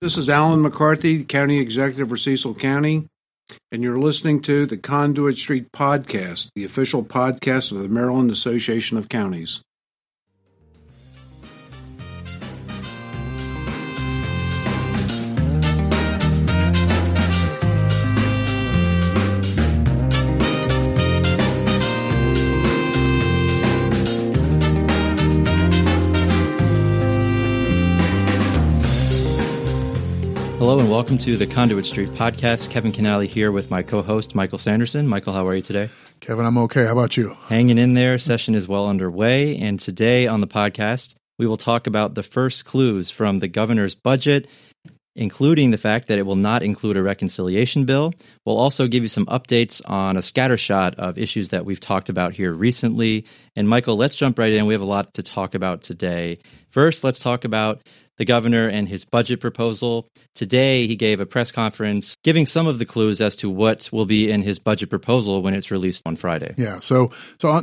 This is Alan McCarthy, County Executive for Cecil County, and you're listening to the Conduit Street Podcast, the official podcast of the Maryland Association of Counties. Hello and welcome to the Conduit Street podcast. Kevin Kinnally here with my co-host Michael Sanderson. Michael, how are you today? Kevin, I'm okay. How about you? Hanging in there. Session is well underway, and today on the podcast we will talk about the first clues from the governor's budget, including the fact that it will not include a reconciliation bill. We'll also give you some updates on a scattershot of issues that we've talked about here recently. And Michael, let's jump right in. We have a lot to talk about today. First, let's talk about the governor and his budget proposal. Today, he gave a press conference giving some of the clues as to what will be in his budget proposal when it's released on Friday. Yeah, so so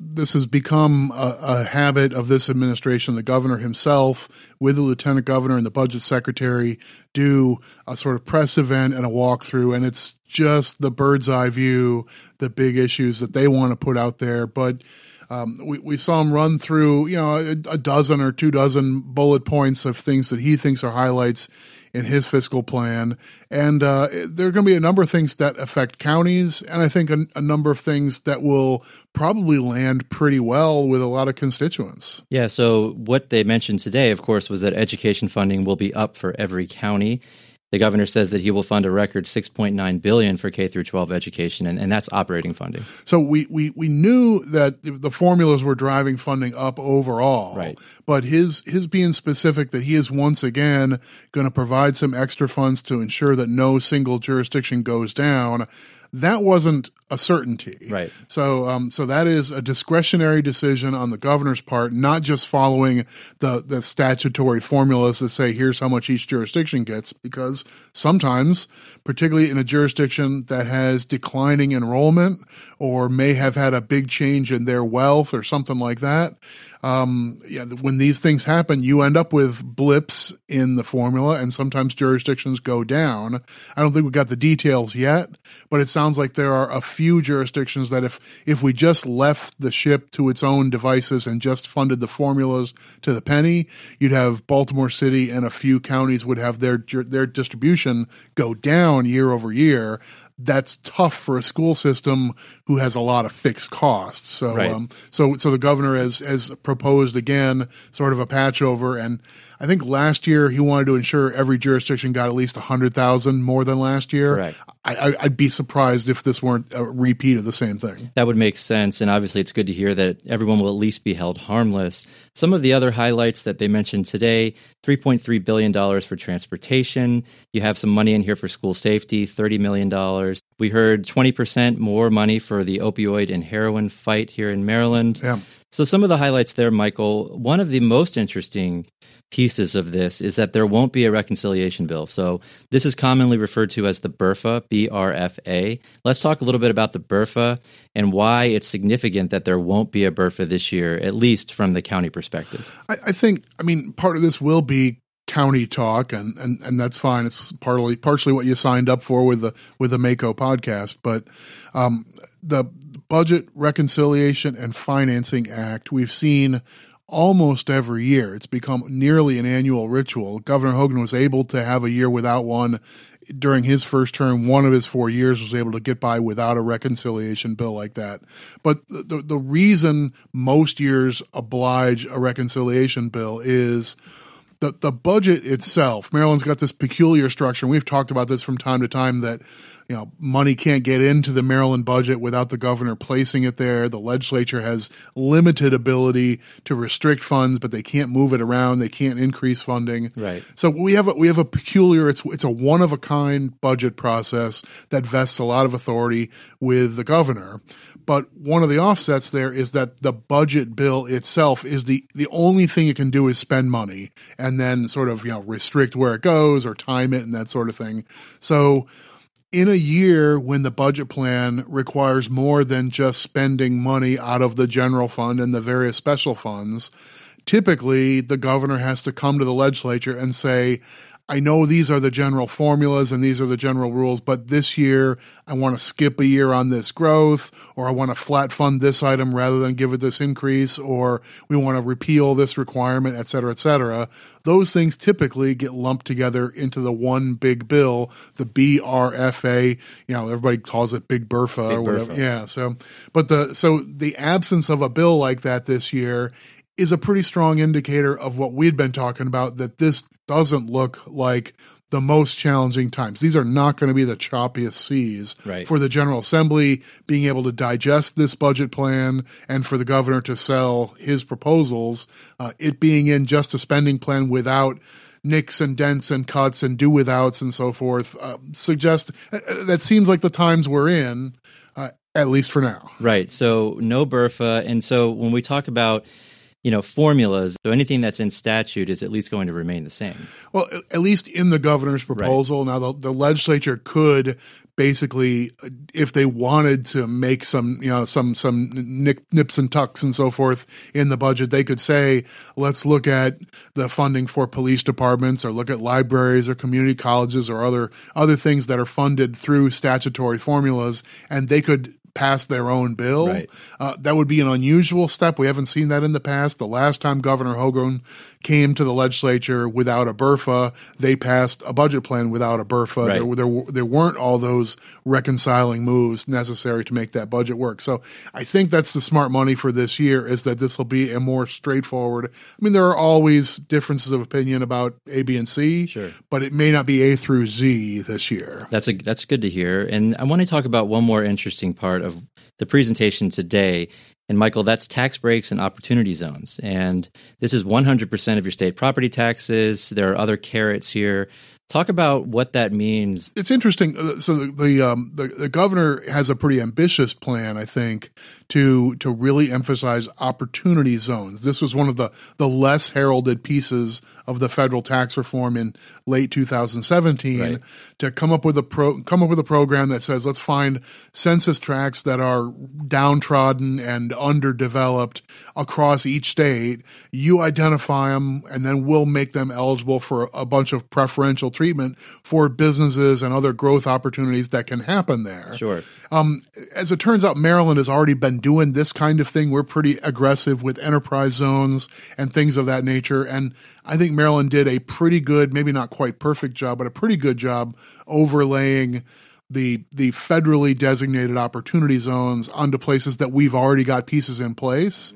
this has become a, a, habit of this administration. The governor himself, with the lieutenant governor and the budget secretary, do a sort of press event and a walkthrough, and it's just the bird's eye view, the big issues that they want to put out there, but um, we, we saw him run through, you know, a, a, dozen or two dozen bullet points of things that he thinks are highlights in his fiscal plan. And uh, there are going to be a number of things that affect counties, and I think a, a, number of things that will probably land pretty well with a lot of constituents. Yeah, so what they mentioned today, of course, was that education funding will be up for every county. The governor says that he will fund a record 6.9 billion for K through 12 education, and, and that's operating funding. So we, we we knew that the formulas were driving funding up overall, right? But his his being specific that he is once again going to provide some extra funds to ensure that no single jurisdiction goes down that wasn't a certainty. Right. So, um, so that is a discretionary decision on the governor's part, not just following the the statutory formulas that say here's how much each jurisdiction gets, because sometimes, particularly in a jurisdiction that has declining enrollment or may have had a big change in their wealth or something like that, um, yeah, when these things happen, you end up with blips in the formula, and sometimes jurisdictions go down. I don't think we got the details yet, but it sounds like there are a few jurisdictions that if if we just left the ship to its own devices and just funded the formulas to the penny, you'd have Baltimore City and a few counties would have their their distribution go down year over year that's tough for a school system who has a lot of fixed costs. So, right. um, so, so the governor has has proposed again, sort of a patch over, and I think last year he wanted to ensure every jurisdiction got at least a hundred thousand more than last year. Right. I, would be surprised if this weren't a repeat of the same thing. That would make sense, and obviously it's good to hear that everyone will at least be held harmless. Some of the other highlights that they mentioned today: three point three billion dollars for transportation. You have some money in here for school safety, thirty million dollars. We heard twenty percent more money for the opioid and heroin fight here in Maryland. Yeah. So, some of the highlights there, Michael. One of the most interesting pieces of this is that there won't be a reconciliation bill. So, this is commonly referred to as the BRFA, B R F A. Let's talk a little bit about the BRFA and why it's significant that there won't be a BRFA this year, at least from the county perspective. I, I think, I mean, part of this will be county talk and, and, and that's fine. It's partly partially what you signed up for with the with the MACo podcast. But um, the Budget Reconciliation and Financing Act, we've seen almost every year. It's become nearly an annual ritual. Governor Hogan was able to have a year without one during his first term. One of his four years was able to get by without a reconciliation bill like that. But the, the reason most years oblige a reconciliation bill is the, the budget itself. Maryland's got this peculiar structure, and we've talked about this from time to time that you know, money can't get into the Maryland budget without the governor placing it there. The legislature has limited ability to restrict funds, but they can't move it around. They can't increase funding. Right. So we have a, we have a peculiar. It's it's a one of a kind budget process that vests a lot of authority with the governor. But one of the offsets there is that the budget bill itself is the the only thing it can do is spend money and then sort of you know restrict where it goes or time it and that sort of thing. So in a year when the budget plan requires more than just spending money out of the general fund and the various special funds, typically the governor has to come to the legislature and say, I know these are the general formulas and these are the general rules, but this year I want to skip a year on this growth, or I want to flat fund this item rather than give it this increase, or we want to repeal this requirement, et cetera, et cetera. Those things typically get lumped together into the one big bill, the BRFA. You know, everybody calls it Big Bertha Big or whatever. Bertha. Yeah. So, but the so the absence of a bill like that this year is a pretty strong indicator of what we'd been talking about that this doesn't look like the most challenging times. These are not going to be the choppiest seas Right. for the General Assembly being able to digest this budget plan and for the governor to sell his proposals. Uh, it being in just a spending plan without nicks and dents and cuts and do withouts and so forth uh, suggest uh, that seems like the times we're in, uh, at least for now. Right. So no BRFA. And so when we talk about, you know, formulas, so anything that's in statute is at least going to remain the same. Well, at least in the governor's proposal. Now, the, the legislature could basically, if they wanted to make some, you know, some some nip, nips and tucks and so forth in the budget, they could say, let's look at the funding for police departments, or look at libraries, or community colleges, or other other things that are funded through statutory formulas, and they could pass their own bill. Right. Uh, that would be an unusual step. We haven't seen that in the past. The last time Governor Hogan came to the legislature without a BRFA, they passed a budget plan without a BRFA. Right. There, there, there weren't all those reconciling moves necessary to make that budget work. So I think that's the smart money for this year is that this will be a more straightforward. I mean, there are always differences of opinion about A, B, and C, Sure. but it may not be A through Z this year. That's a that's good to hear. And I want to talk about one more interesting part of the presentation today. And Michael, that's tax breaks and opportunity zones. And this is 100% of your state property taxes. There are other carrots here. Talk about what that means. it's interesting. uh, So the the, um, the the governor has a pretty ambitious plan, I think, to to really emphasize opportunity zones. This was one of the the less heralded pieces of the federal tax reform in late 2017 Right. to come up with a pro come up with a program that says let's find census tracts that are downtrodden and underdeveloped across each state. You identify them, and then we'll make them eligible for a bunch of preferential treatment for businesses and other growth opportunities that can happen there. Sure. Um, as it turns out, Maryland has already been doing this kind of thing. We're pretty aggressive with enterprise zones and things of that nature. And I think Maryland did a pretty good, maybe not quite perfect job, but a pretty good job overlaying the the federally designated opportunity zones onto places that we've already got pieces in place.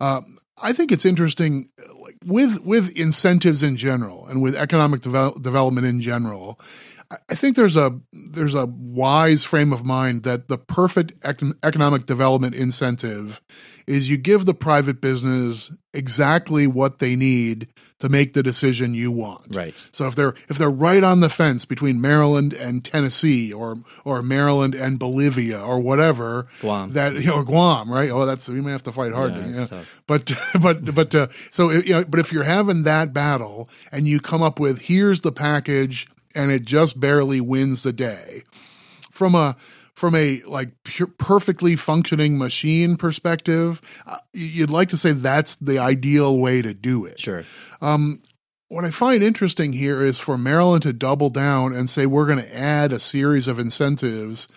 Uh, I think it's interesting with with incentives in general and with economic devel- development in general. I- think there's a there's a wise frame of mind that the perfect econ- economic development incentive is you give the private business exactly what they need to make the decision you want. Right. So if they're if they're right on the fence between Maryland and Tennessee or or Maryland and Bolivia or whatever, Guam. that you know Guam, right? Oh, that's we may have to fight hard. Yeah, it's yeah. But but but uh, so you know, but if you're having that battle and you come up with here's the package and it just barely wins the day from a from a like pure, perfectly functioning machine perspective, uh, you'd like to say that's the ideal way to do it. Sure. Um, what I find interesting here is for Maryland to double down and say we're going to add a series of incentives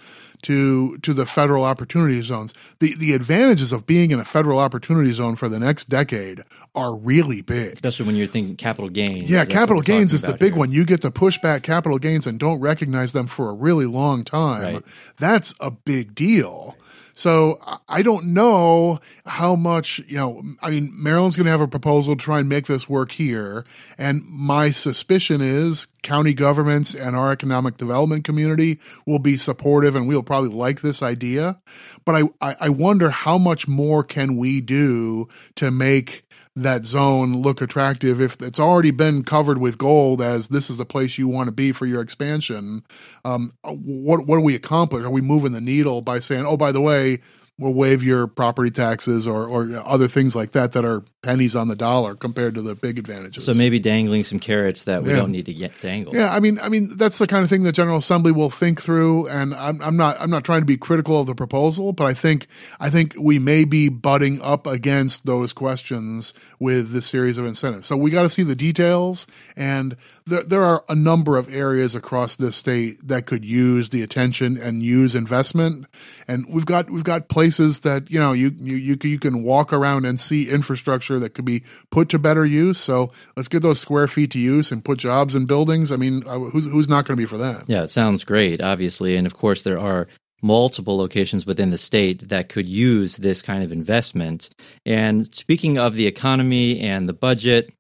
to to the federal opportunity zones. The the advantages of being in a federal opportunity zone for the next decade are really big. Especially when you're thinking capital gains. Yeah, capital gains is the big here. one. You get to push back capital gains and don't recognize them for a really long time. Right. That's a big deal. So I- don't know how much, you know, I mean, Maryland's going to have a proposal to try and make this work here. And my suspicion is county governments and our economic development community will be supportive and we'll probably like this idea. But I, I wonder how much more can we do to make that zone look attractive. If it's already been covered with gold as this is the place you want to be for your expansion um, what what do we accomplish? Are we moving the needle by saying oh by the way we'll waive your property taxes or, or other things like that that are pennies on the dollar compared to the big advantages. So maybe dangling some carrots that we Yeah. don't need to get dangled. Yeah, I mean, I mean that's the kind of thing the General Assembly will think through, and I'm, I'm not I'm not trying to be critical of the proposal, but I think I think we may be butting up against those questions with this series of incentives. So we got to see the details, and there there are a number of areas across this state that could use the attention and use investment, and we've got we've got places that you know you you you, can- you can walk around and see infrastructure that could be put to better use. So let's get those square feet to use and put jobs in buildings. I mean, uh, who's who's not going to be for that? Yeah, it sounds great, obviously. And of course, there are multiple locations within the state that could use this kind of investment. And speaking of the economy and the budget,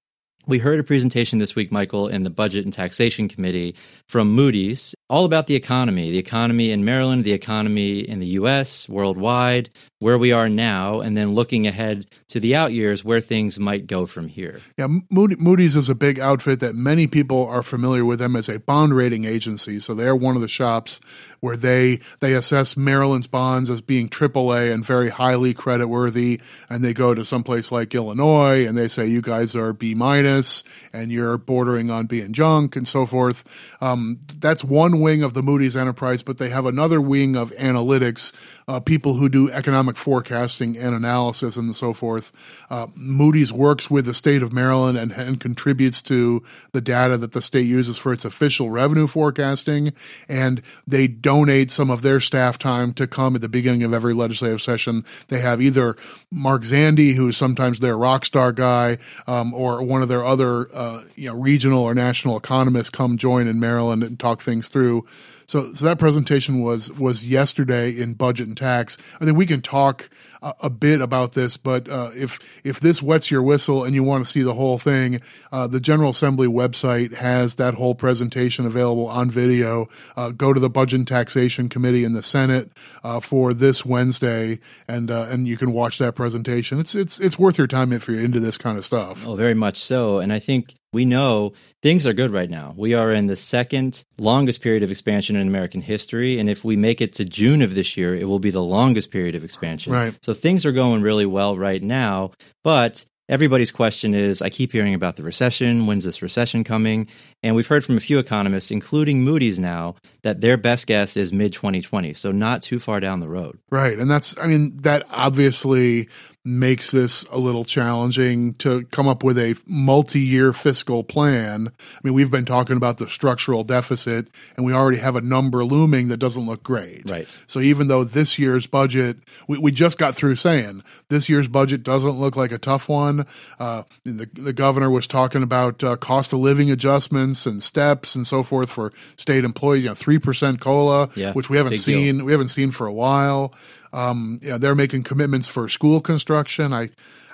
we heard a presentation this week, Michael, in the Budget and Taxation Committee from Moody's, all about the economy, the economy in Maryland, the economy in the US, worldwide, where we are now, and then looking ahead to the out years where things might go from here. Yeah, Moody, Moody's is a big outfit that many people are familiar with them as a bond rating agency. So they're one of the shops where they they assess Maryland's bonds as being AAA and very highly creditworthy. And they go to someplace like Illinois and they say you guys are B minus and you're bordering on being junk and so forth. Um, that's one wing of the Moody's enterprise, but they have another wing of analytics, uh, people who do economic forecasting and analysis and so forth. Uh, Moody's works with the state of Maryland and, and contributes to the data that the state uses for its official revenue forecasting. And they donate some of their staff time to come at the beginning of every legislative session. They have either Mark Zandi, who's sometimes their rock star guy, um, or one of their other uh, you know regional or national economists come join in Maryland and talk things through. So, so that presentation was was yesterday in budget and tax. I think we can talk a, a bit about this, but uh, if if this wets your whistle and you want to see the whole thing, uh, the General Assembly website has that whole presentation available on video. Uh, go to the Budget and Taxation Committee in the Senate uh, for this Wednesday, and uh, and you can watch that presentation. It's it's it's worth your time if you're into this kind of stuff. Oh, very much so. And I think we know things are good right now. We are in the second longest period of expansion in American history. And if we make it to June of this year, it will be the longest period of expansion. Right. So things are going really well right now. But everybody's question is I keep hearing about the recession. When's this recession coming? And we've heard from a few economists, including Moody's now, that their best guess is mid 2020. So not too far down the road. Right. And that's, I mean, that obviously makes this a little challenging to come up with a multi year fiscal plan. I mean, we've been talking about the structural deficit, and we already have a number looming that doesn't look great. Right. So even though this year's budget, we, we just got through saying this year's budget doesn't look like a tough one. Uh, the, the governor was talking about uh, cost of living adjustments and steps and so forth for state employees. You know, three percent cola, Yeah, which we haven't big deal. seen we haven't seen for a while. Um, you know, they're making commitments for school construction. I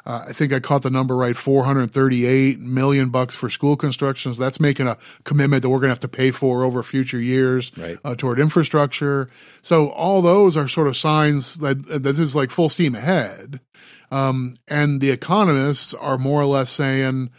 uh, I think I caught the number right, 438 million bucks for school construction. So that's making a commitment that we're going to have to pay for over future years Right. uh, toward infrastructure. So all those are sort of signs that, that this is like full steam ahead. Um, and the economists are more or less saying,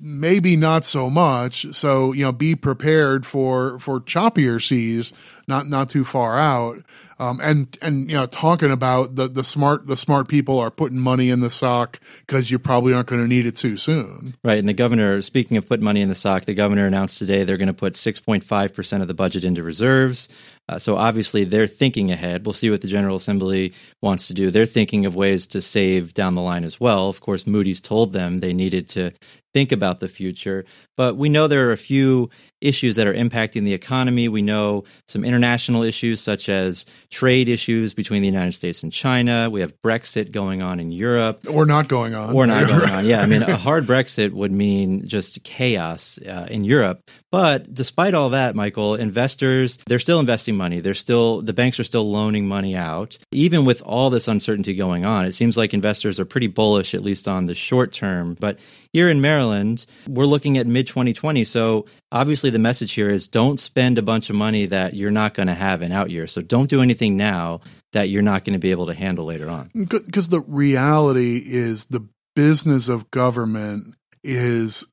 maybe not so much. So you know, be prepared for for choppier seas, not not too far out. Um, and and you know, talking about the the smart the smart people are putting money in the sock because you probably aren't going to need it too soon. Right. And the governor, speaking of put money in the sock, the governor announced today they're going to put 6.5% of the budget into reserves. Uh, so obviously they're thinking ahead. We'll see what the General Assembly wants to do. They're thinking of ways to save down the line as well. Of course, Moody's told them they needed to think about the future. But we know there are a few issues that are impacting the economy. We know some international issues such as trade issues between the United States and China. We have Brexit going on in Europe Or not going on. or not going on. Yeah, I mean, a hard Brexit would mean just chaos uh, in Europe. But despite all that, Michael, investors they're still investing money. They're still the banks are still loaning money out, even with all this uncertainty going on. It seems like investors are pretty bullish, at least on the short term. But here in Maryland, we're looking at mid 2020. So obviously, the message here is don't spend a bunch of money that you're not going to have in out years. So don't do anything now that you're not going to be able to handle later on. because the reality is the business of government is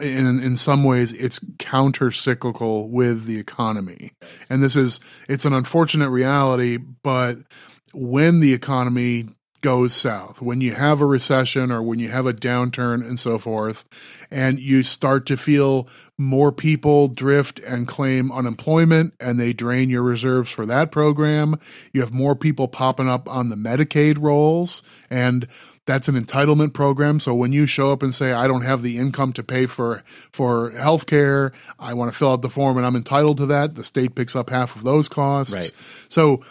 in in some ways it's counter cyclical with the economy and this is it's an unfortunate reality but when the economy goes south, when you have a recession or when you have a downturn and so forth, and you start to feel more people drift and claim unemployment and they drain your reserves for that program. You have more people popping up on the Medicaid rolls and that's an entitlement program. So when you show up and say, I don't have the income to pay for, for health care, I want to fill out the form and I'm entitled to that, the state picks up half of those costs. Right. So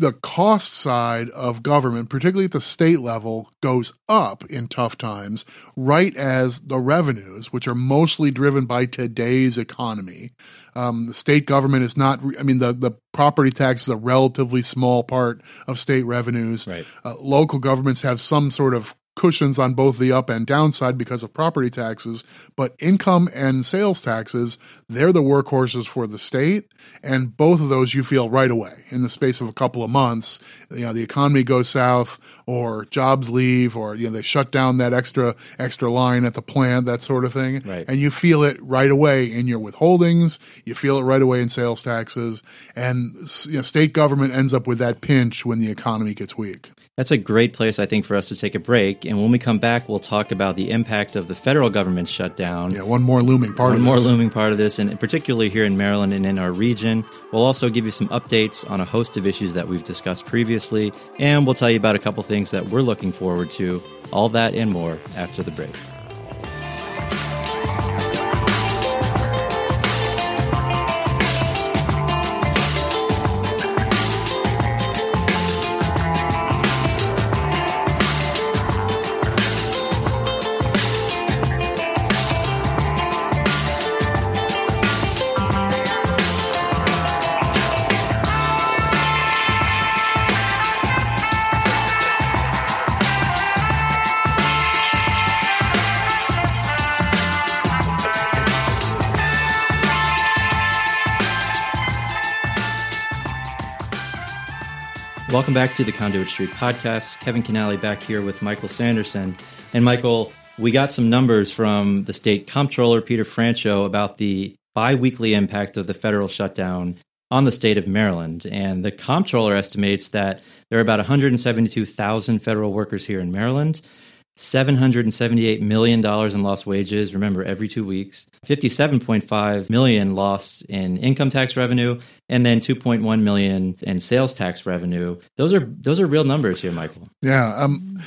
the cost side of government, particularly at the state level, goes up in tough times, right as the revenues, which are mostly driven by today's economy. Um, the state government is not, I mean, the, the property tax is a relatively small part of state revenues. Right. Uh, local governments have some sort of cushions on both the up and downside because of property taxes, but income and sales taxes, they're the workhorses for the state. And both of those you feel right away in the space of a couple of months. You know, the economy goes south or jobs leave or, you know, they shut down that extra, extra line at the plant, that sort of thing. Right. And you feel it right away in your withholdings. You feel it right away in sales taxes. And, you know, state government ends up with that pinch when the economy gets weak. That's a great place, I think, for us to take a break. And when we come back, we'll talk about the impact of the federal government shutdown. Yeah, one more looming part One of more this. looming part of this, and particularly here in Maryland and in our region. We'll also give you some updates on a host of issues that we've discussed previously, and we'll tell you about a couple things that we're looking forward to. All that and more after the break. Welcome back to the Conduit Street podcast. Kevin Kinnally back here with Michael Sanderson. And Michael, we got some numbers from the state comptroller, Peter Franchot, about the biweekly impact of the federal shutdown on the state of Maryland. And the comptroller estimates that there are about 172,000 federal workers here in Maryland. $778 million in lost wages, remember, every two weeks, 57.5 million lost in income tax revenue, and then 2.1 million in sales tax revenue. Those are those are real numbers here, Michael. Yeah, um,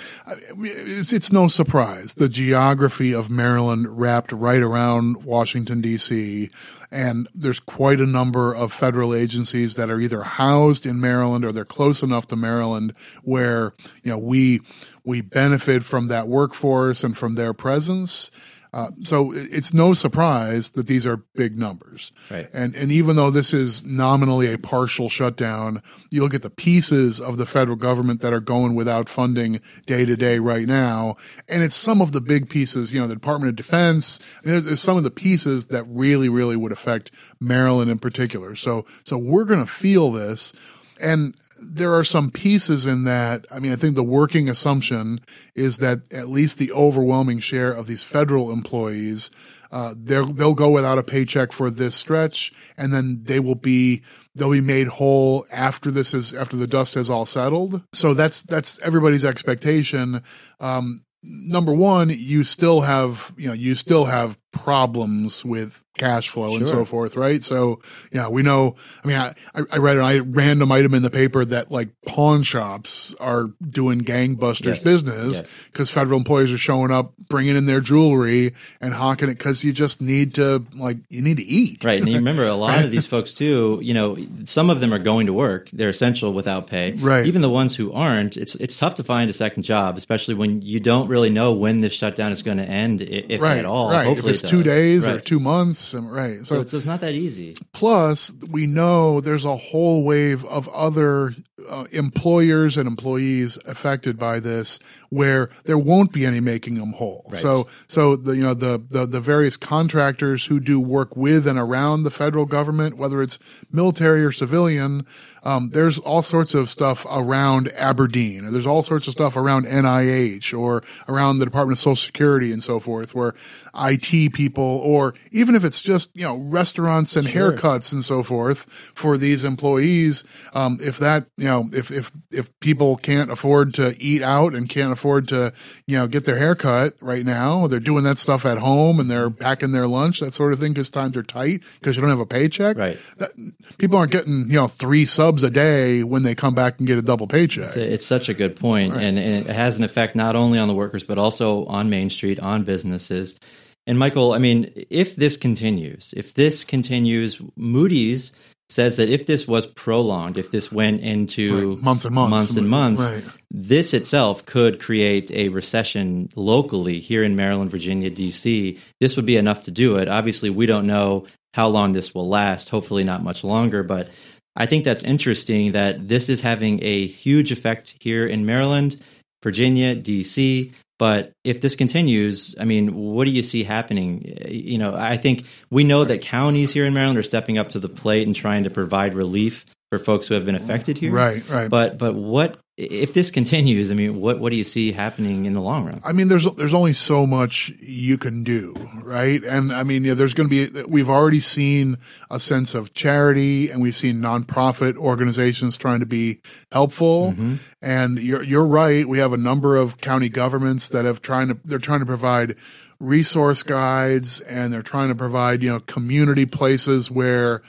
it's it's no surprise the geography of Maryland wrapped right around Washington D.C. And there's quite a number of federal agencies that are either housed in Maryland or they're close enough to Maryland where you know we we benefit from that workforce and from their presence. Uh, so it's no surprise that these are big numbers. Right. And and even though this is nominally a partial shutdown, you look at the pieces of the federal government that are going without funding day to day right now, and it's some of the big pieces. You know, the Department of Defense. I mean, there's, there's some of the pieces that really, really would affect Maryland in particular. So so we're going to feel this, and there are some pieces in that. I mean, I think the working assumption is that at least the overwhelming share of these federal employees, uh, they'll go without a paycheck for this stretch, and then they will be they'll be made whole after this is after the dust has all settled. So that's that's everybody's expectation. Um, number one, you still have you know you still have problems with cash flow and so forth, right? So yeah, we know. I mean, I, I read a random item in the paper that like pawn shops are doing gangbusters Yes. business Yes. because federal employees are showing up, bringing in their jewelry and hawking it because you just need to like you need to eat, Right. And you remember a lot of these folks too, you know, some of them are going to work. They're essential without pay. Right. Even the ones who aren't, it's it's tough to find a second job, especially when you don't really know when this shutdown is going to end, if right? at all. right. Hopefully it two days or two months, and, right? So So it's, it's not that easy. Plus, we know there's a whole wave of other uh, employers and employees affected by this, where there won't be any making them whole. Right. So, so the you know the, the the various contractors who do work with and around the federal government, whether it's military or civilian. Um, there's all sorts of stuff around Aberdeen, or there's all sorts of stuff around NIH or around the Department of Social Security and so forth, where IT people, or even if it's just you know restaurants and haircuts and so forth for these employees, um, if that you know, if if if people can't afford to eat out and can't afford to, you know, get their hair cut right now, they're doing that stuff at home and they're packing their lunch, that sort of thing, because times are tight because you don't have a paycheck. Right. That, people aren't getting you know three subs a day when they come back and get a double paycheck. It's, a, it's such a good point. Right. and, and it has an effect not only on the workers but also on Main Street, on businesses. And Michael, I mean, if this continues, if this continues, Moody's says that if this was prolonged, if this went into Right. Months and months. months and months, Right. this itself could create a recession locally here in Maryland, Virginia, DC. This would be enough to do it. Obviously, we don't know how long this will last, hopefully, not much longer, but I think that's interesting that this is having a huge effect here in Maryland, Virginia, DC. But if this continues, I mean, what do you see happening? You know, I think we know that counties here in Maryland are stepping up to the plate and trying to provide relief for folks who have been affected here. Right, right. But but what if this continues? I mean, what what do you see happening in the long run? I mean, there's there's only so much you can do, right? And I mean, yeah, there's going to be. We've already seen a sense of charity, and we've seen nonprofit organizations trying to be helpful. Mm-hmm. And you're you're right. We have a number of county governments that have trying to they're trying to provide resource guides, and they're trying to provide you know community places where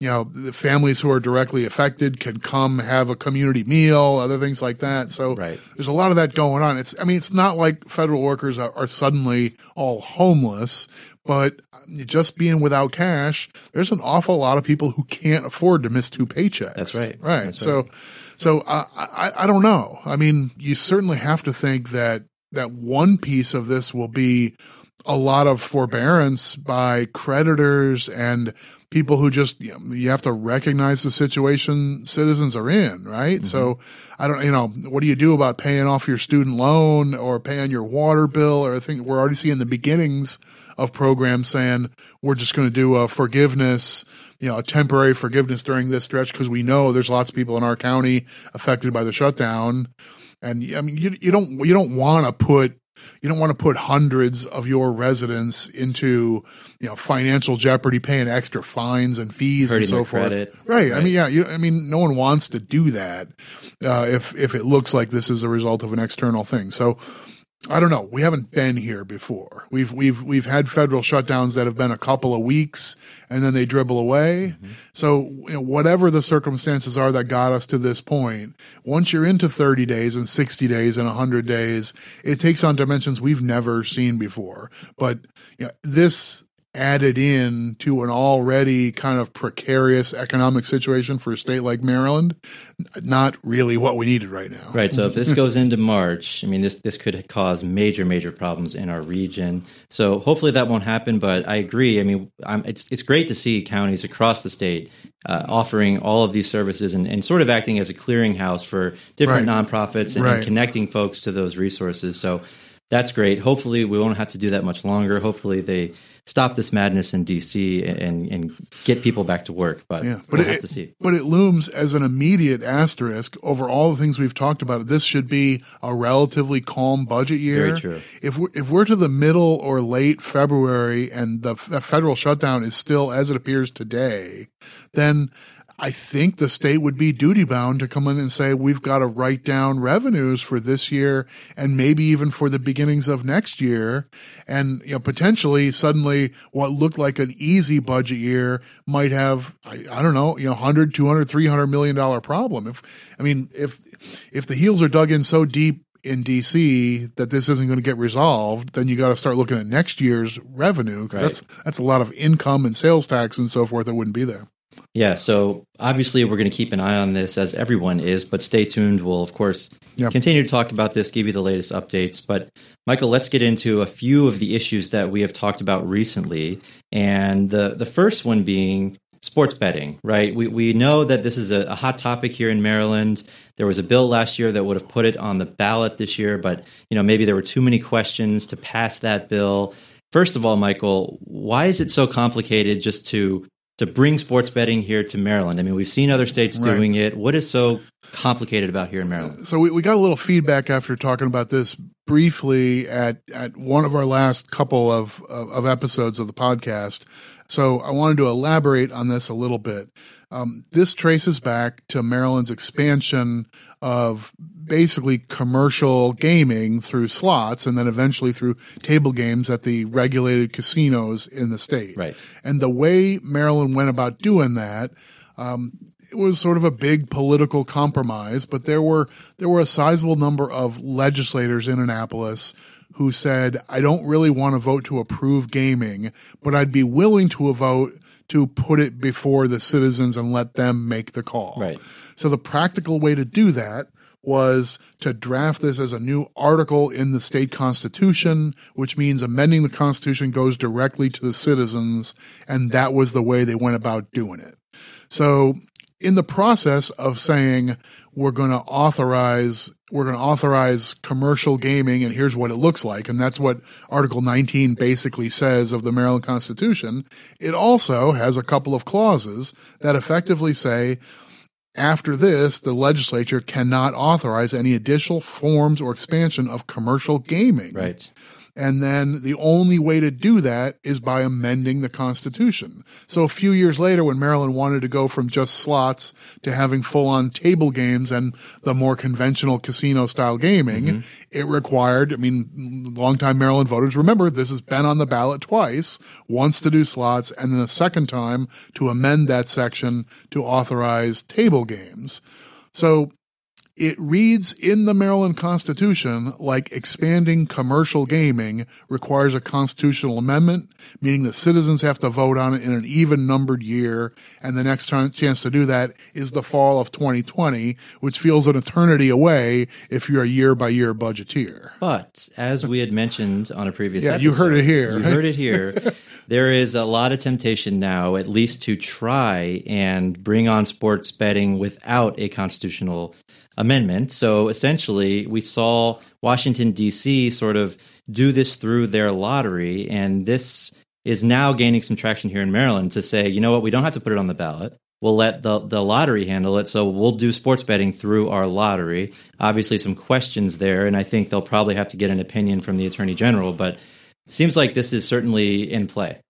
you know the families who are directly affected can come have a community meal, other things like that. So Right. there's a lot of that going on. It's I mean it's not like federal workers are, are suddenly all homeless, but just being without cash, there's an awful lot of people who can't afford to miss two paychecks. That's right. Right. That's so so uh, I I don't know. I mean, you certainly have to think that that one piece of this will be a lot of forbearance by creditors and people who just you, know, you have to recognize the situation citizens are in, right? So mm-hmm. I don't, you know, what do you do about paying off your student loan or paying your water bill? Or I think we're already seeing the beginnings of programs saying we're just going to do a forgiveness, you know, a temporary forgiveness during this stretch because we know there's lots of people in our county affected by the shutdown. And I mean, you, you don't you don't want to put you don't want to put hundreds of your residents into you know financial jeopardy, paying extra fines and fees Hurting and so forth. credit. Right. I mean, yeah. You, I mean, no one wants to do that uh, if if it looks like this is a result of an external thing. So. I don't know. We haven't been here before. We've we've we've had federal shutdowns that have been a couple of weeks and then they dribble away. Mm-hmm. So you know, whatever the circumstances are that got us to this point, once you're into 30 days and 60 days and 100 days, it takes on dimensions we've never seen before. But you know, this added in to an already kind of precarious economic situation for a state like Maryland, not really what we needed right now. Right. So if this goes into March, I mean, this this could cause major, major problems in our region. So hopefully that won't happen. But I agree. I mean, I'm, it's it's great to see counties across the state uh, offering all of these services and, and sort of acting as a clearinghouse for different Right. nonprofits and, Right. and connecting folks to those resources. So that's great. Hopefully we won't have to do that much longer. Hopefully they stop this madness in DC and and get people back to work. But Yeah, but we'll it, have to see. but it looms as an immediate asterisk over all the things we've talked about. This should be a relatively calm budget year. Very true. If we're, if we're to the middle or late February and the f- federal shutdown is still as it appears today, then I think the state would be duty bound to come in and say we've got to write down revenues for this year and maybe even for the beginnings of next year, and you know potentially suddenly what looked like an easy budget year might have I, I don't know you know 100 200 300 million dollar problem if I mean if if the heels are dug in so deep in DC that this isn't going to get resolved, then you got to start looking at next year's revenue because Right. that's that's a lot of income and sales tax and so forth that wouldn't be there. Yeah, so obviously we're going to keep an eye on this as everyone is, but stay tuned. We'll, of course, Yep. continue to talk about this, give you the latest updates. But, Michael, let's get into a few of the issues that we have talked about recently. And the, the first one being sports betting, right? We, we know that this is a, a hot topic here in Maryland. There was a bill last year that would have put it on the ballot this year, but, you know, maybe there were too many questions to pass that bill. First of all, Michael, why is it so complicated just to to bring sports betting here to Maryland? I mean, we've seen other states Right. doing it. What is so complicated about here in Maryland? So we, we got a little feedback after talking about this briefly at, at one of our last couple of, of, of episodes of the podcast. So I wanted to elaborate on this a little bit. Um, this traces back to Maryland's expansion of basically commercial gaming through slots and then eventually through table games at the regulated casinos in the state. Right. And the way Maryland went about doing that, um, it was sort of a big political compromise, but there were there were a sizable number of legislators in Annapolis who said, "I don't really want to vote to approve gaming, but I'd be willing to vote to put it before the citizens and let them make the call." Right. So the practical way to do that was to draft this as a new article in the state constitution, which means amending the constitution goes directly to the citizens, and that was the way they went about doing it. So in the process of saying we're going to authorize we're going to authorize commercial gaming and here's what it looks like. And that's what article 19 basically says of the Maryland Constitution. It also has a couple of clauses that effectively say after this the legislature cannot authorize any additional forms or expansion of commercial gaming. Right. And then the only way to do that is by amending the Constitution. So a few years later, when Maryland wanted to go from just slots to having full on table games and the more conventional casino style gaming, mm-hmm. it required, I mean, longtime Maryland voters remember this has been on the ballot twice, once to do slots and then the second time to amend that section to authorize table games. So it reads in the Maryland Constitution like expanding commercial gaming requires a constitutional amendment, meaning the citizens have to vote on it in an even numbered year. And the next time, chance to do that is the fall of 2020, which feels an eternity away if you're a year by year budgeteer. But as we had mentioned on a previous Yeah, episode, you heard it here. You heard it here. there is a lot of temptation now, at least to try and bring on sports betting without a constitutional amendment. So essentially, we saw Washington, D.C. sort of do this through their lottery, and this is now gaining some traction here in Maryland to say, you know what, we don't have to put it on the ballot. We'll let the, the lottery handle it. So we'll do sports betting through our lottery. Obviously, some questions there, and I think they'll probably have to get an opinion from the attorney general, but seems like this is certainly in play.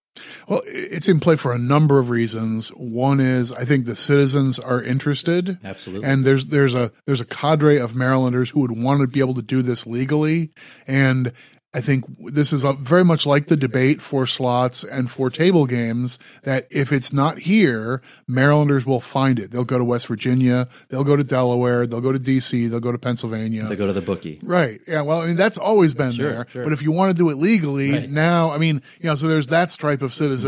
Well, it's in play for a number of reasons. One is I think the citizens are interested. Absolutely. And there's there's a there's a cadre of Marylanders who would want to be able to do this legally. And I think this is a, very much like the debate for slots and for table games that if it's not here, Marylanders will find it. They'll go to West Virginia, they'll go to Delaware, they'll go to DC, they'll go to Pennsylvania. They go to the bookie. Right. Yeah. Well, I mean, that's always been Sure, there. sure. But if you want to do it legally Right. now, I mean, you know, so there's that stripe of citizen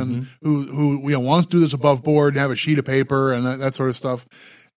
Mm-hmm. who, who, you know, wants to do this above board and have a sheet of paper and that, that sort of stuff.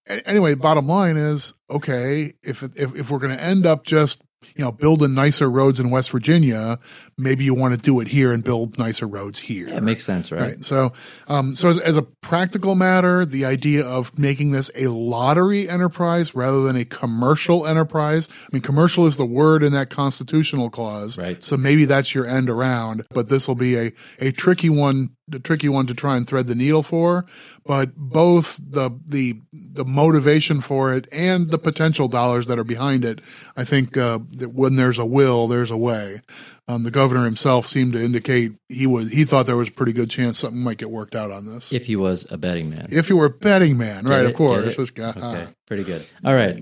Anyway, bottom line is, okay, if, if, if we're going to end up just, you know, building nicer roads in West Virginia, maybe you want to do it here and build nicer roads here. Yeah, it makes sense, right? Right. So, um, so as, as a practical matter, the idea of making this a lottery enterprise rather than a commercial enterprise. I mean, commercial is the word in that constitutional clause. Right. So maybe that's your end around, but this will be a, a tricky one, the tricky one to try and thread the needle for. But both the, the, the motivation for it and the potential dollars that are behind it, I think, uh, that when there's a will, there's a way. Um, the governor himself seemed to indicate he was he thought there was a pretty good chance something might get worked out on this. If, If he was a betting man. you were a betting man, right? Get Of course, Get it? this guy. Okay, pretty good. All right.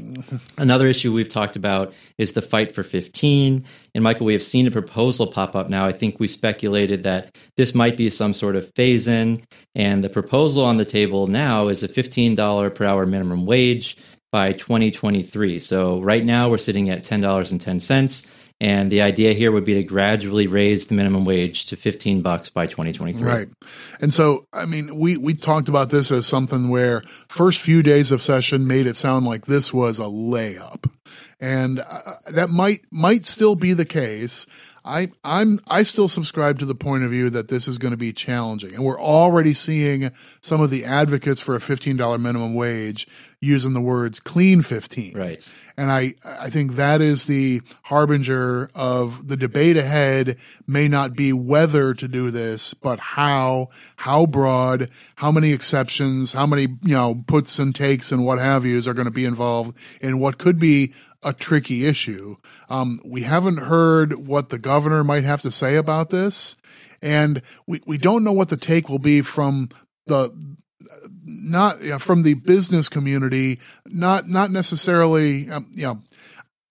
Another issue we've talked about is the fight for 15. And Michael, we have seen a proposal pop up now. I think we speculated that this might be some sort of phase in. And the proposal on the table now is a $15 per hour minimum wage by 2023. So right now we're sitting at $10.10. And the idea here would be to gradually raise the minimum wage to 15 bucks by 2023. Right. And so, I mean, we, we talked about this as something where first few days of session made it sound like this was a layup. And uh, that might, might still be the case. I, I'm, I still subscribe to the point of view that this is going to be challenging. And we're already seeing some of the advocates for a $15 minimum wage using the words clean 15. Right. And I, I think that is the harbinger of the debate ahead may not be whether to do this, but how, how broad, how many exceptions, how many, you know, puts and takes and what have yous are going to be involved in what could be a tricky issue. Um, we haven't heard what the governor might have to say about this, and we, we don't know what the take will be from the not you know, from the business community, not not necessarily um, you know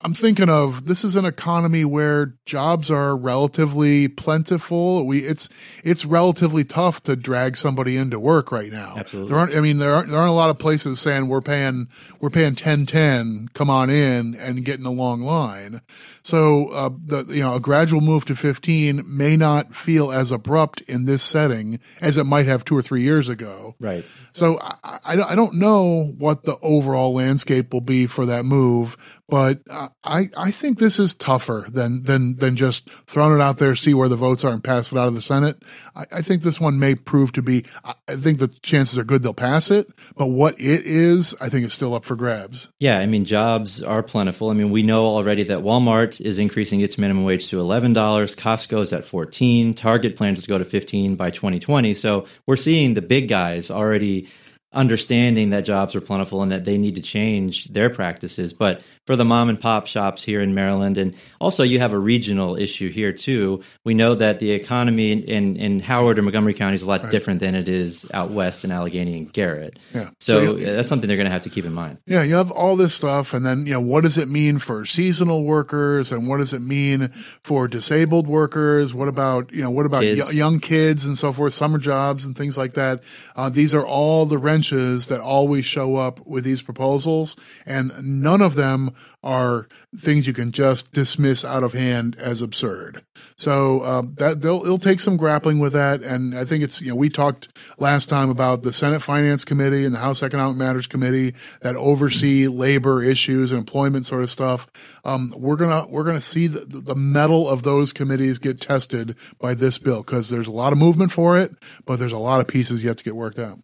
I'm thinking of this is an economy where jobs are relatively plentiful. We it's it's relatively tough to drag somebody into work right now. Absolutely. There aren't I mean there aren't there aren't a lot of places saying we're paying we're paying 1010 come on in and get in a long line. So uh, the you know a gradual move to 15 may not feel as abrupt in this setting as it might have 2 or 3 years ago. Right. So I, I, I don't know what the overall landscape will be for that move, but I, I think this is tougher than, than, than just throwing it out there, see where the votes are and pass it out of the Senate. I, I think this one may prove to be, I think the chances are good they'll pass it, but what it is, I think is still up for grabs. Yeah. I mean, jobs are plentiful. I mean, we know already that Walmart is increasing its minimum wage to $11. Costco is at 14. Target plans to go to 15 by 2020. So we're seeing the big guys already understanding that jobs are plentiful and that they need to change their practices. But for the mom and pop shops here in Maryland, and also you have a regional issue here too. We know that the economy in, in Howard or Montgomery County is a lot right. different than it is out west in Allegany and Garrett. Yeah. So, so you, that's something they're going to have to keep in mind. Yeah, you have all this stuff, and then you know what does it mean for seasonal workers, and what does it mean for disabled workers? What about you know what about kids. Y- young kids and so forth, summer jobs and things like that? Uh, these are all the wrenches that always show up with these proposals, and none of them are things you can just dismiss out of hand as absurd. So um, that they'll it'll take some grappling with that, and I think it's you know we talked last time about the Senate Finance Committee and the House Economic Matters Committee that oversee labor issues and employment sort of stuff. Um, we're gonna we're gonna see the, the mettle of those committees get tested by this bill because there's a lot of movement for it, but there's a lot of pieces yet to get worked out.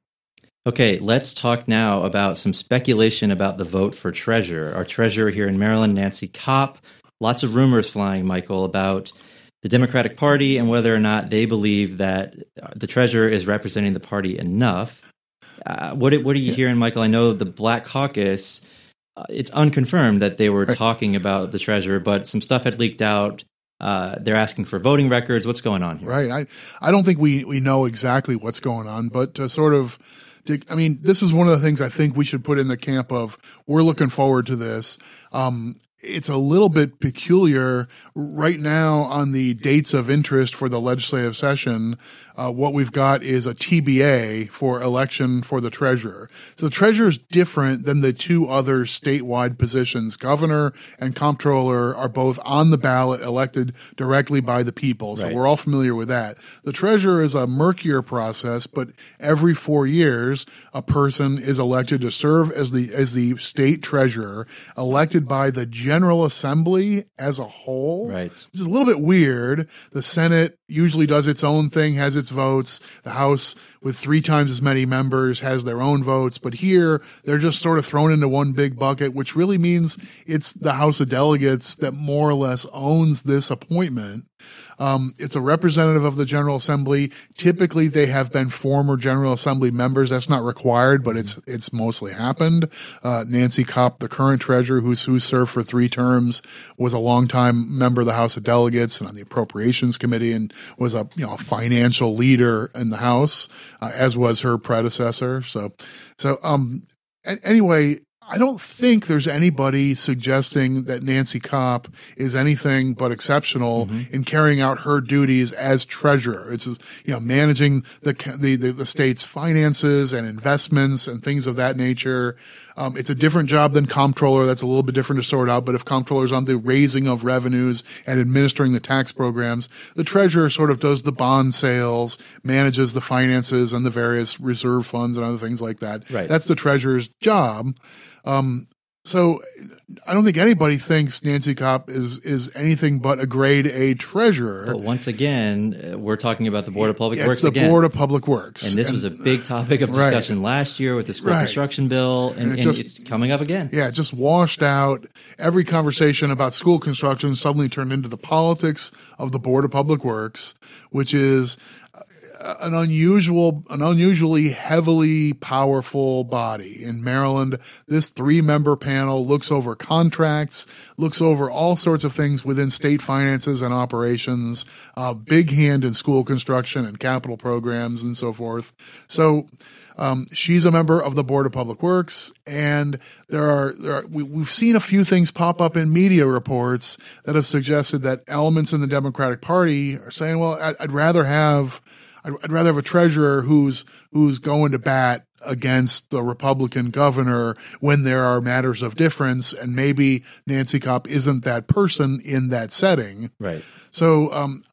Okay, let's talk now about some speculation about the vote for treasurer. Our treasurer here in Maryland, Nancy Kopp. Lots of rumors flying, Michael, about the Democratic Party and whether or not they believe that the treasurer is representing the party enough. Uh, what what are you hearing, Michael? I know the Black Caucus. Uh, it's unconfirmed that they were right. talking about the treasurer, but some stuff had leaked out. Uh, they're asking for voting records. What's going on here? Right. I I don't think we we know exactly what's going on, but to sort of I mean, this is one of the things I think we should put in the camp of we're looking forward to this. Um, it's a little bit peculiar right now on the dates of interest for the legislative session. Uh, what we've got is a TBA for election for the treasurer. So the treasurer is different than the two other statewide positions. Governor and comptroller are both on the ballot, elected directly by the people. So right. we're all familiar with that. The treasurer is a murkier process, but every four years, a person is elected to serve as the as the state treasurer, elected by the General Assembly as a whole. Right. Which is a little bit weird. The Senate usually does its own thing, has its votes. The House, with three times as many members, has their own votes. But here, they're just sort of thrown into one big bucket, which really means it's the House of Delegates that more or less owns this appointment. Um, it's a representative of the General Assembly. Typically, they have been former General Assembly members. That's not required, but it's it's mostly happened. Uh, Nancy Kopp, the current treasurer, who's who served for three terms, was a longtime member of the House of Delegates and on the Appropriations Committee, and was a you know a financial leader in the House, uh, as was her predecessor. So, so um, anyway, I don't think there's anybody suggesting that Nancy Kopp is anything but exceptional mm-hmm. in carrying out her duties as treasurer. It's you know managing the the, the, the state's finances and investments and things of that nature. Um, it's a different job than comptroller. That's a little bit different to sort out. But if comptroller's on the raising of revenues and administering the tax programs, the treasurer sort of does the bond sales, manages the finances and the various reserve funds and other things like that. Right. That's the treasurer's job. Um, so I don't think anybody thinks Nancy Kopp is is anything but a grade A treasurer. But once again, uh, we're talking about the Board of Public it's Works the again. Board of Public Works. And this and, was a big topic of discussion right. last year with the school right. construction bill, and, and, it just, and, it's coming up again. Yeah, it just washed out. Every conversation about school construction suddenly turned into the politics of the Board of Public Works, which is an unusual, an unusually heavily powerful body in Maryland. This three member panel looks over contracts, looks over all sorts of things within state finances and operations, uh, big hand in school construction and capital programs and so forth. So, um, she's a member of the Board of Public Works, and there are, there are we, we've seen a few things pop up in media reports that have suggested that elements in the Democratic Party are saying, "Well, I'd, I'd rather have." I'd, rather have a treasurer who's who's going to bat against the Republican governor when there are matters of difference, and maybe Nancy Kopp isn't that person in that setting. Right. So um,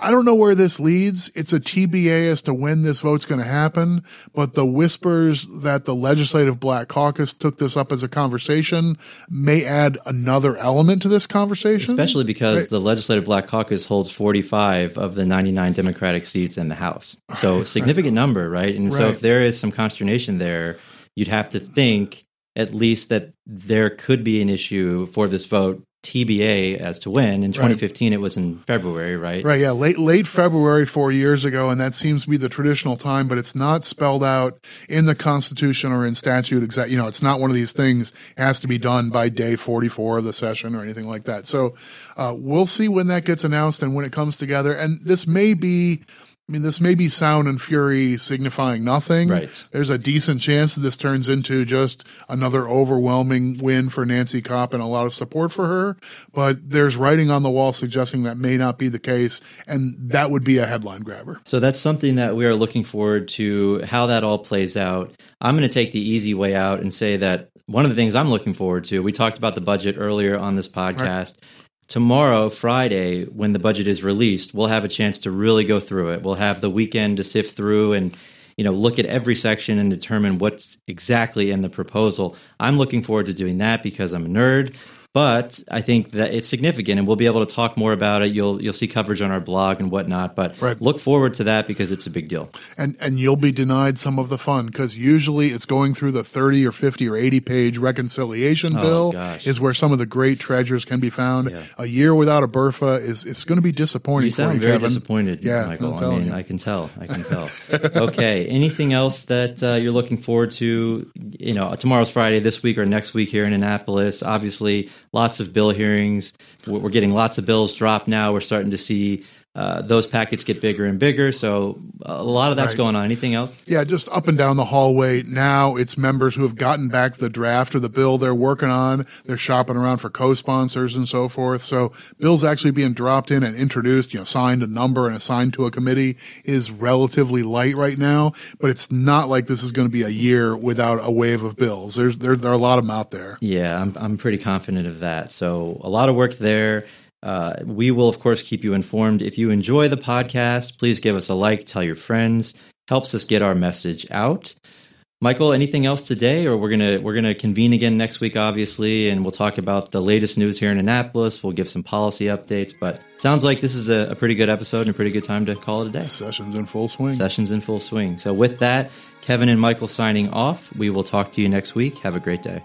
I don't know where this leads. It's a TBA as to when this vote's going to happen, but the whispers that the legislative black caucus took this up as a conversation may add another element to this conversation. Especially because right. the legislative black caucus holds 45 of the 99 Democratic seats in the House. So significant number, right? And right. so if there is some consternation there, you'd have to think at least that there could be an issue for this vote TBA as to when. In 2015, right. it was in February, right? Right. Yeah, late late February four years ago, and that seems to be the traditional time, but it's not spelled out in the Constitution or in statute. Exact. You know, it's not one of these things has to be done by day 44 of the session or anything like that. So uh, we'll see when that gets announced and when it comes together. And this may be I mean, this may be sound and fury signifying nothing. Right. There's a decent chance that this turns into just another overwhelming win for Nancy Kopp and a lot of support for her. But there's writing on the wall suggesting that may not be the case, and that would be a headline grabber. So that's something that we are looking forward to how that all plays out. I'm going to take the easy way out and say that one of the things I'm looking forward to, we talked about the budget earlier on this podcast. Right tomorrow, Friday, when the budget is released, we'll have a chance to really go through it. We'll have the weekend to sift through and you know look at every section and determine what's exactly in the proposal. I'm looking forward to doing that because I'm a nerd. But I think that it's significant, and we'll be able to talk more about it. You'll you'll see coverage on our blog and whatnot. But right. look forward to that because it's a big deal. And and you'll be denied some of the fun because usually it's going through the thirty or fifty or eighty page reconciliation oh, bill gosh. is where some of the great treasures can be found. Yeah. A year without a BRFA is it's going to be disappointing. You sound you, very Kevin. disappointed, yeah, Michael. I mean, you. I can tell. I can tell. okay. Anything else that uh, you're looking forward to? You know, tomorrow's Friday, this week or next week here in Annapolis. Obviously, lots of bill hearings. We're getting lots of bills dropped now. We're starting to see uh, those packets get bigger and bigger. So a lot of that's right. going on. Anything else? Yeah, just up and down the hallway. Now it's members who have gotten back the draft of the bill they're working on. They're shopping around for co-sponsors and so forth. So bills actually being dropped in and introduced, you know, signed a number and assigned to a committee is relatively light right now. But it's not like this is going to be a year without a wave of bills. There's there, there are a lot of them out there. Yeah, I'm I'm pretty confident of that. So a lot of work there. Uh, we will, of course, keep you informed. If you enjoy the podcast, please give us a like, tell your friends. Helps us get our message out. Michael, anything else today, or we're gonna we're gonna convene again next week, obviously, and we'll talk about the latest news here in Annapolis. We'll give some policy updates, but sounds like this is a, a pretty good episode and a pretty good time to call it a day. Sessions in full swing. Sessions in full swing. So with that, Kevin and Michael signing off. We will talk to you next week. Have a great day.